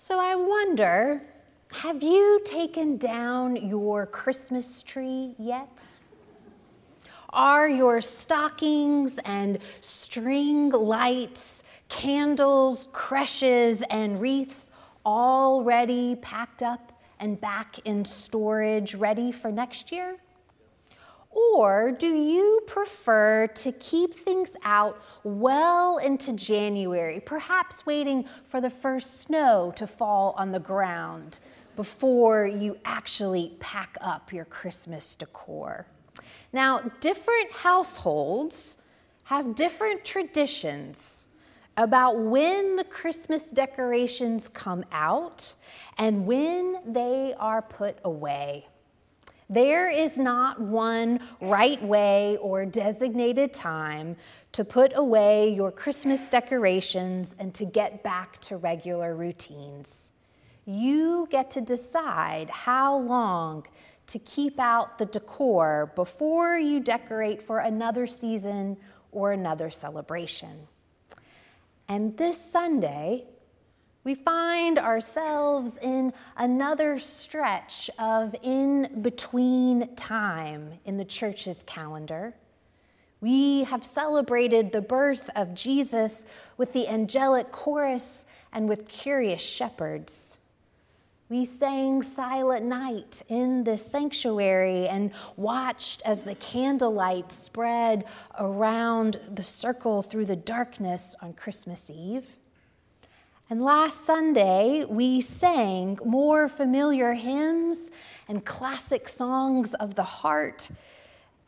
So I wonder have you taken down your Christmas tree yet? Are your stockings and string lights, candles, creches, and wreaths already packed up and back in storage, ready for next year? Or do you prefer to keep things out well into January, perhaps waiting for the first snow to fall on the ground before you actually pack up your Christmas decor? Now, different households have different traditions about when the Christmas decorations come out and when they are put away. There is not one right way or designated time to put away your Christmas decorations and to get back to regular routines. You get to decide how long to keep out the decor before you decorate for another season or another celebration. And this Sunday, we find ourselves in another stretch of in between time in the church's calendar. We have celebrated the birth of Jesus with the angelic chorus and with curious shepherds. We sang Silent Night in the sanctuary and watched as the candlelight spread around the circle through the darkness on Christmas Eve. And last Sunday, we sang more familiar hymns and classic songs of the heart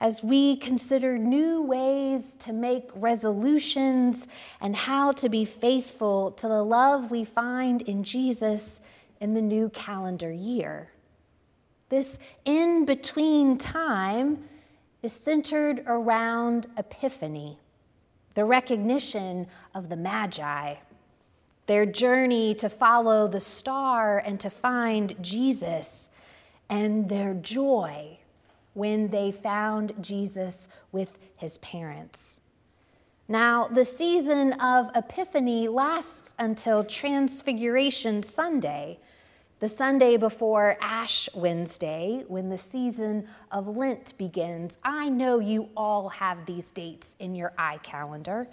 as we considered new ways to make resolutions and how to be faithful to the love we find in Jesus in the new calendar year. This in between time is centered around Epiphany, the recognition of the Magi their journey to follow the star and to find Jesus, and their joy when they found Jesus with his parents. Now, the season of Epiphany lasts until Transfiguration Sunday, the Sunday before Ash Wednesday, when the season of Lent begins. I know you all have these dates in your iCalendar.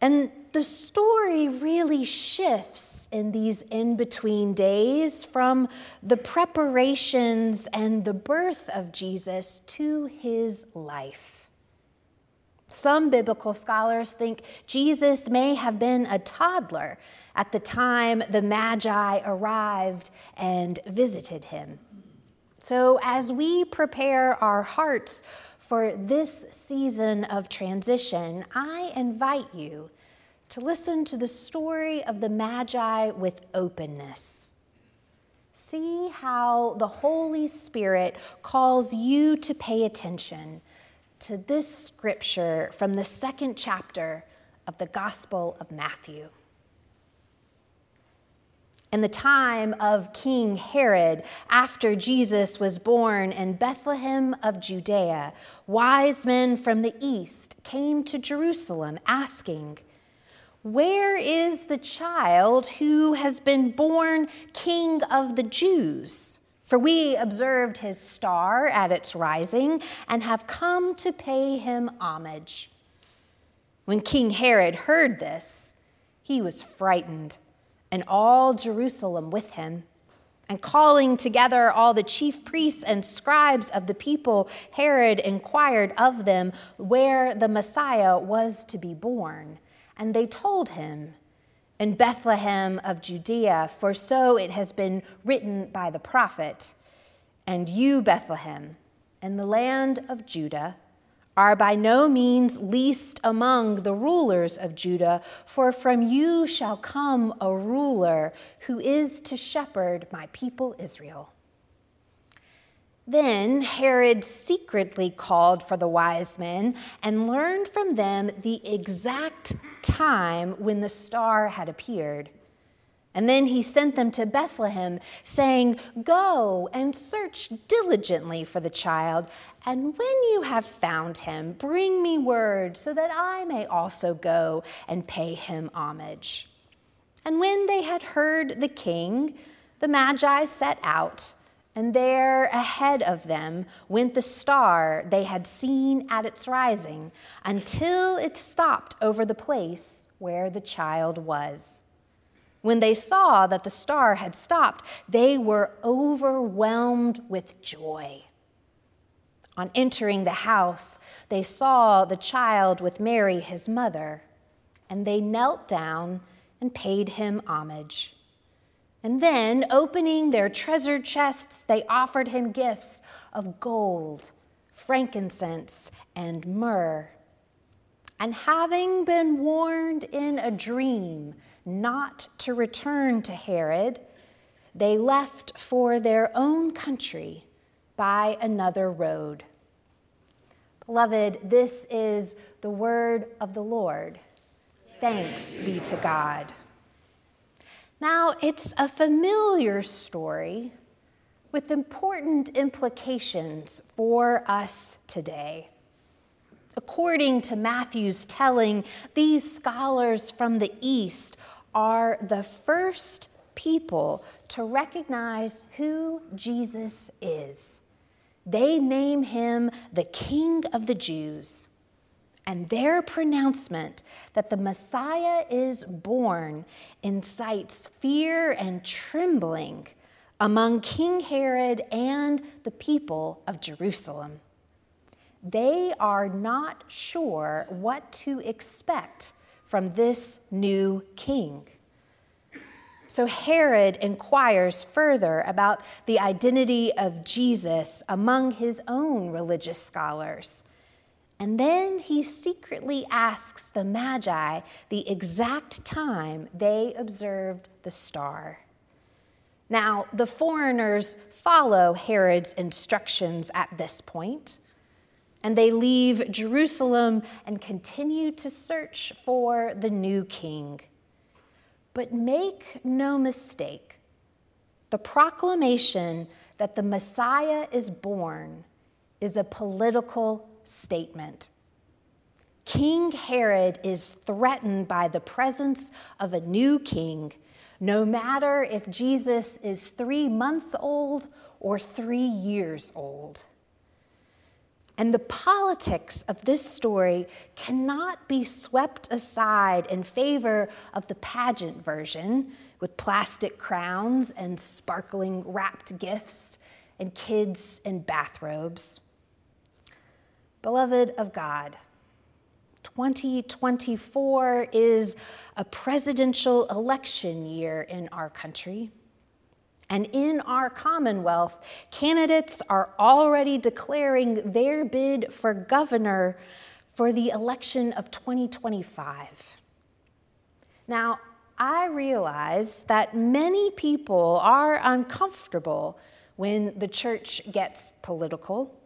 And the story really shifts in these in between days from the preparations and the birth of Jesus to his life. Some biblical scholars think Jesus may have been a toddler at the time the Magi arrived and visited him. So, as we prepare our hearts for this season of transition, I invite you to listen to the story of the Magi with openness. See how the Holy Spirit calls you to pay attention to this scripture from the second chapter of the Gospel of Matthew. In the time of King Herod, after Jesus was born in Bethlehem of Judea, wise men from the east came to Jerusalem asking, Where is the child who has been born King of the Jews? For we observed his star at its rising and have come to pay him homage. When King Herod heard this, he was frightened and all Jerusalem with him. And calling together all the chief priests and scribes of the people, Herod inquired of them where the Messiah was to be born. And they told him, In Bethlehem of Judea, for so it has been written by the prophet. And you, Bethlehem, in the land of Judah, are by no means least among the rulers of Judah, for from you shall come a ruler who is to shepherd my people Israel. Then Herod secretly called for the wise men and learned from them the exact time when the star had appeared. And then he sent them to Bethlehem, saying, Go and search diligently for the child, and when you have found him, bring me word so that I may also go and pay him homage. And when they had heard the king, the Magi set out, and there ahead of them went the star they had seen at its rising until it stopped over the place where the child was. When they saw that the star had stopped, they were overwhelmed with joy. On entering the house, they saw the child with Mary, his mother, and they knelt down and paid him homage. And then, opening their treasure chests, they offered him gifts of gold, frankincense, and myrrh. And having been warned in a dream not to return to Herod, they left for their own country by another road. Beloved, this is the word of the Lord. Thanks be to God. Now, it's a familiar story with important implications for us today. According to Matthew's telling, these scholars from the East are the first people to recognize who Jesus is. They name him the King of the Jews and their pronouncement that the Messiah is born incites fear and trembling among King Herod and the people of Jerusalem. They are not sure what to expect from this new king. So Herod inquires further about the identity of Jesus among his own religious scholars. And then he secretly asks the Magi the exact time they observed the star. Now, the foreigners follow Herod's instructions at this point, and they leave Jerusalem and continue to search for the new king. But make no mistake, the proclamation that the Messiah is born is a political statement. King Herod is threatened by the presence of a new king, no matter if Jesus is three months old or three years old. And the politics of this story cannot be swept aside in favor of the pageant version with plastic crowns and sparkling wrapped gifts and kids in bathrobes. Beloved of God, 2024 is a presidential election year in our country. And in our Commonwealth, candidates are already declaring their bid for governor for the election of 2025. Now, I realize that many people are uncomfortable when the church gets political.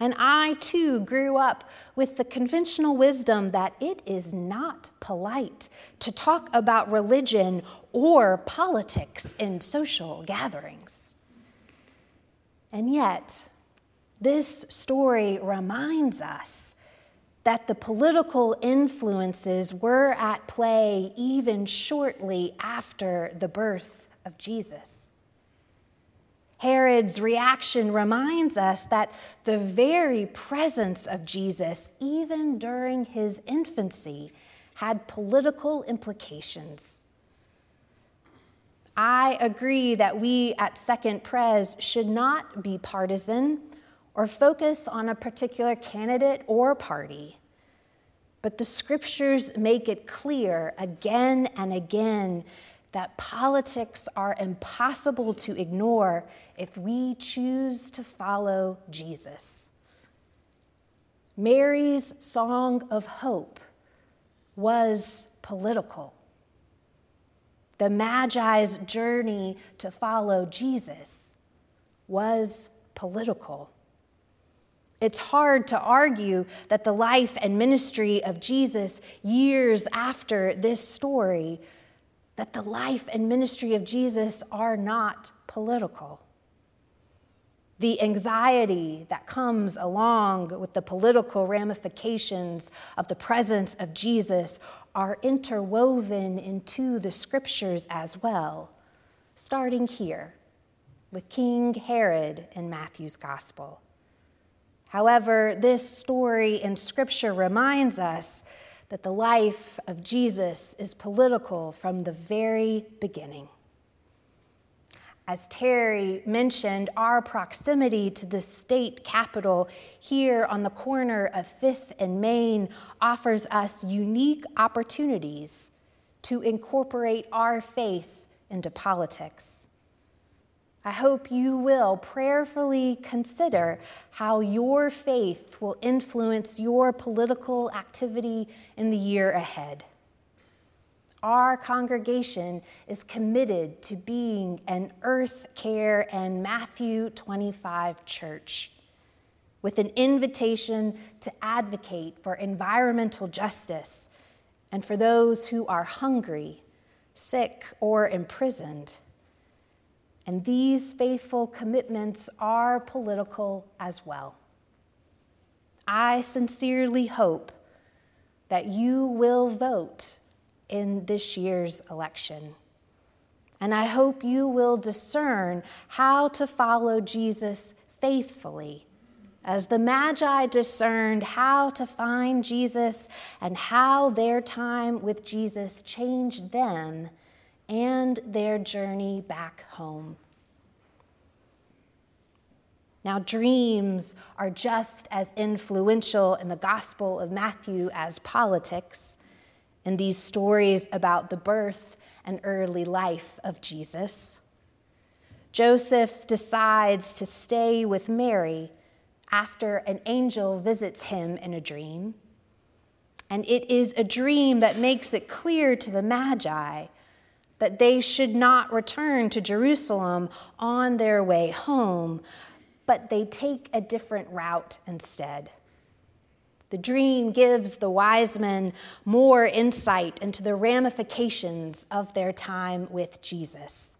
And I too grew up with the conventional wisdom that it is not polite to talk about religion or politics in social gatherings. And yet, this story reminds us that the political influences were at play even shortly after the birth of Jesus. Herod's reaction reminds us that the very presence of Jesus, even during his infancy, had political implications. I agree that we at Second Pres should not be partisan or focus on a particular candidate or party. But the scriptures make it clear again and again that politics are impossible to ignore if we choose to follow Jesus. Mary's song of hope was political. The Magi's journey to follow Jesus was political. It's hard to argue that the life and ministry of Jesus years after this story that the life and ministry of Jesus are not political. The anxiety that comes along with the political ramifications of the presence of Jesus are interwoven into the scriptures as well, starting here with King Herod in Matthew's gospel. However, this story in scripture reminds us that the life of Jesus is political from the very beginning. As Terry mentioned, our proximity to the state capital here on the corner of Fifth and Main offers us unique opportunities to incorporate our faith into politics. I hope you will prayerfully consider how your faith will influence your political activity in the year ahead. Our congregation is committed to being an earth care and Matthew 25 church with an invitation to advocate for environmental justice and for those who are hungry, sick, or imprisoned. And these faithful commitments are political as well. I sincerely hope that you will vote in this year's election. And I hope you will discern how to follow Jesus faithfully, as the Magi discerned how to find Jesus and how their time with Jesus changed them and their journey back home. Now, dreams are just as influential in the Gospel of Matthew as politics in these stories about the birth and early life of Jesus. Joseph decides to stay with Mary after an angel visits him in a dream. And it is a dream that makes it clear to the Magi that they should not return to Jerusalem on their way home, but they take a different route instead. The dream gives the wise men more insight into the ramifications of their time with Jesus.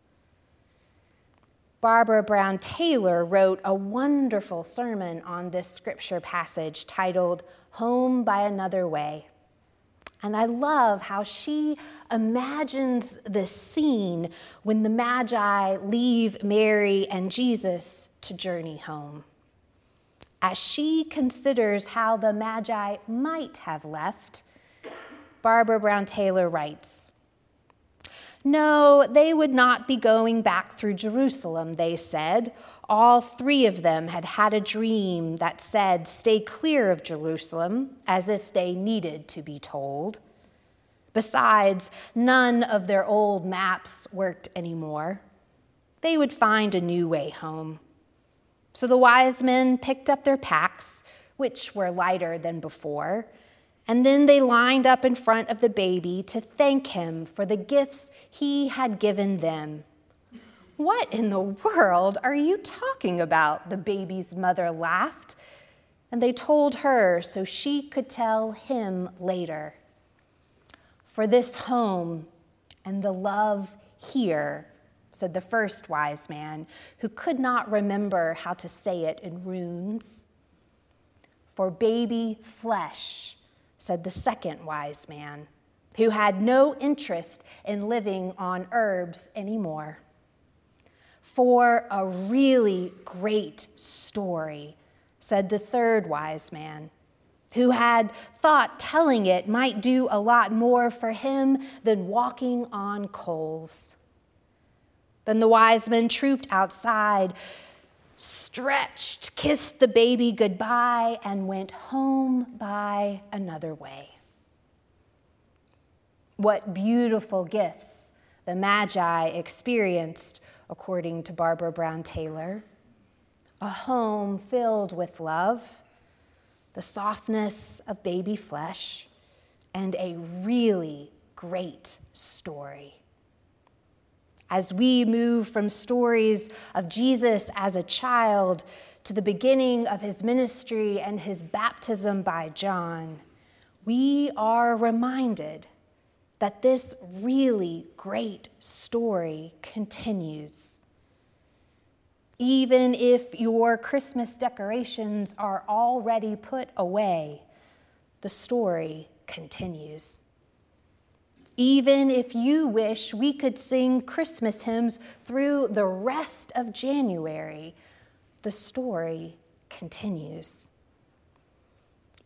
Barbara Brown Taylor wrote a wonderful sermon on this scripture passage titled Home by Another Way. And I love how she imagines the scene when the Magi leave Mary and Jesus to journey home as she considers how the Magi might have left, Barbara Brown Taylor writes No, they would not be going back through Jerusalem, they said. All three of them had had a dream that said, Stay clear of Jerusalem, as if they needed to be told. Besides, none of their old maps worked anymore. They would find a new way home. So the wise men picked up their packs, which were lighter than before, and then they lined up in front of the baby to thank him for the gifts he had given them. What in the world are you talking about? The baby's mother laughed. And they told her so she could tell him later. For this home and the love here said the first wise man, who could not remember how to say it in runes. For baby flesh, said the second wise man, who had no interest in living on herbs anymore. For a really great story, said the third wise man, who had thought telling it might do a lot more for him than walking on coals. Then the wise men trooped outside, stretched, kissed the baby goodbye, and went home by another way. What beautiful gifts the Magi experienced, according to Barbara Brown Taylor. A home filled with love, the softness of baby flesh, and a really great story as we move from stories of Jesus as a child to the beginning of his ministry and his baptism by John, we are reminded that this really great story continues. Even if your Christmas decorations are already put away, the story continues. Even if you wish we could sing Christmas hymns through the rest of January, the story continues.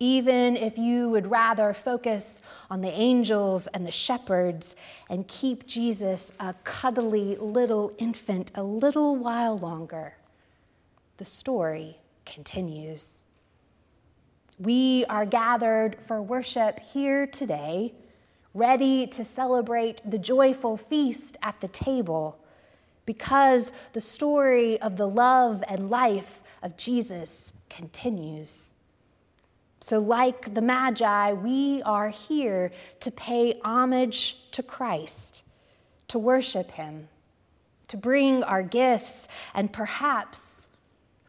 Even if you would rather focus on the angels and the shepherds and keep Jesus a cuddly little infant a little while longer, the story continues. We are gathered for worship here today, ready to celebrate the joyful feast at the table because the story of the love and life of Jesus continues. So, like the Magi, we are here to pay homage to Christ, to worship Him, to bring our gifts, and perhaps,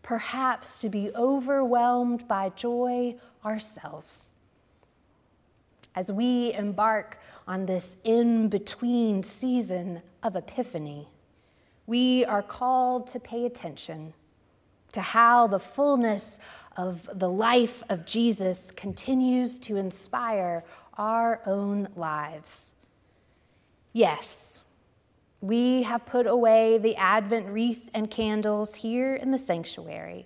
perhaps to be overwhelmed by joy ourselves. As we embark on this in between season of Epiphany, we are called to pay attention to how the fullness of the life of Jesus continues to inspire our own lives. Yes, we have put away the Advent wreath and candles here in the sanctuary,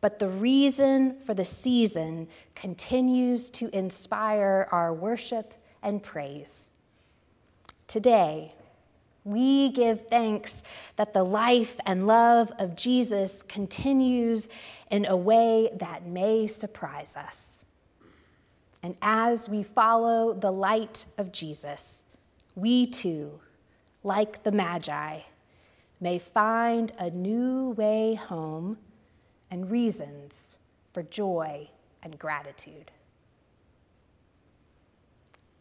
but the reason for the season continues to inspire our worship and praise. Today, we give thanks that the life and love of Jesus continues in a way that may surprise us. And as we follow the light of Jesus, we too, like the Magi, may find a new way home and reasons for joy and gratitude.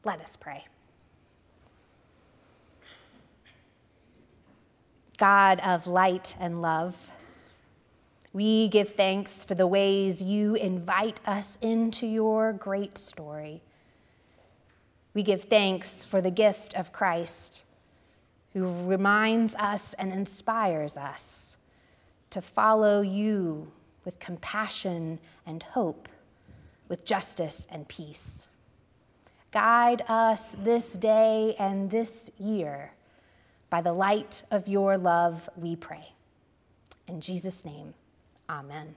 Let us pray. God of light and love, we give thanks for the ways you invite us into your great story. We give thanks for the gift of Christ, who reminds us and inspires us to follow you with compassion and hope, with justice and peace. Guide us this day and this year by the light of your love, we pray. In Jesus' name, amen.